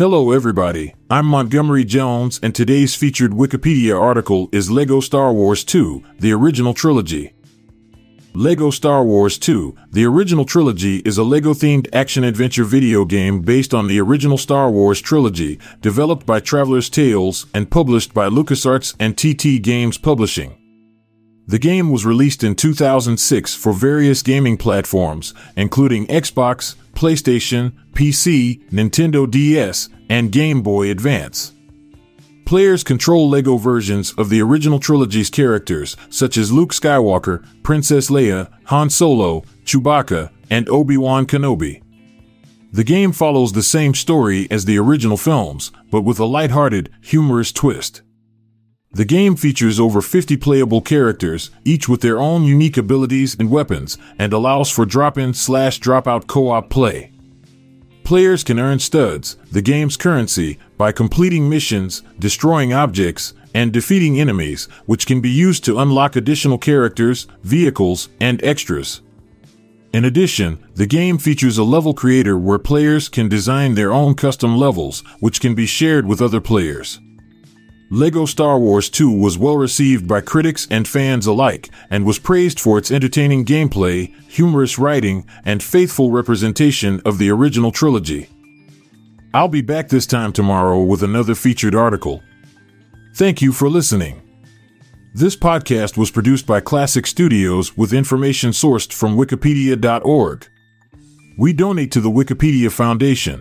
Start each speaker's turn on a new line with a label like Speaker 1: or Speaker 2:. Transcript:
Speaker 1: Hello, everybody. I'm Montgomery Jones, and today's featured Wikipedia article is LEGO Star Wars 2, the original trilogy. LEGO Star Wars 2, the original trilogy is a LEGO themed action adventure video game based on the original Star Wars trilogy, developed by Traveller's Tales and published by LucasArts and TT Games Publishing. The game was released in 2006 for various gaming platforms, including Xbox, PlayStation, PC, Nintendo DS, and Game Boy Advance. Players control LEGO versions of the original trilogy's characters, such as Luke Skywalker, Princess Leia, Han Solo, Chewbacca, and Obi-Wan Kenobi. The game follows the same story as the original films, but with a lighthearted, humorous twist. The game features over 50 playable characters, each with their own unique abilities and weapons, and allows for drop-in slash drop-out co-op play. Players can earn studs, the game's currency, by completing missions, destroying objects, and defeating enemies, which can be used to unlock additional characters, vehicles, and extras. In addition, the game features a level creator where players can design their own custom levels, which can be shared with other players. LEGO Star Wars 2 was well received by critics and fans alike and was praised for its entertaining gameplay, humorous writing, and faithful representation of the original trilogy. I'll be back this time tomorrow with another featured article. Thank you for listening. This podcast was produced by Klassic Studios with information sourced from Wikipedia.org. We donate to the Wikipedia Foundation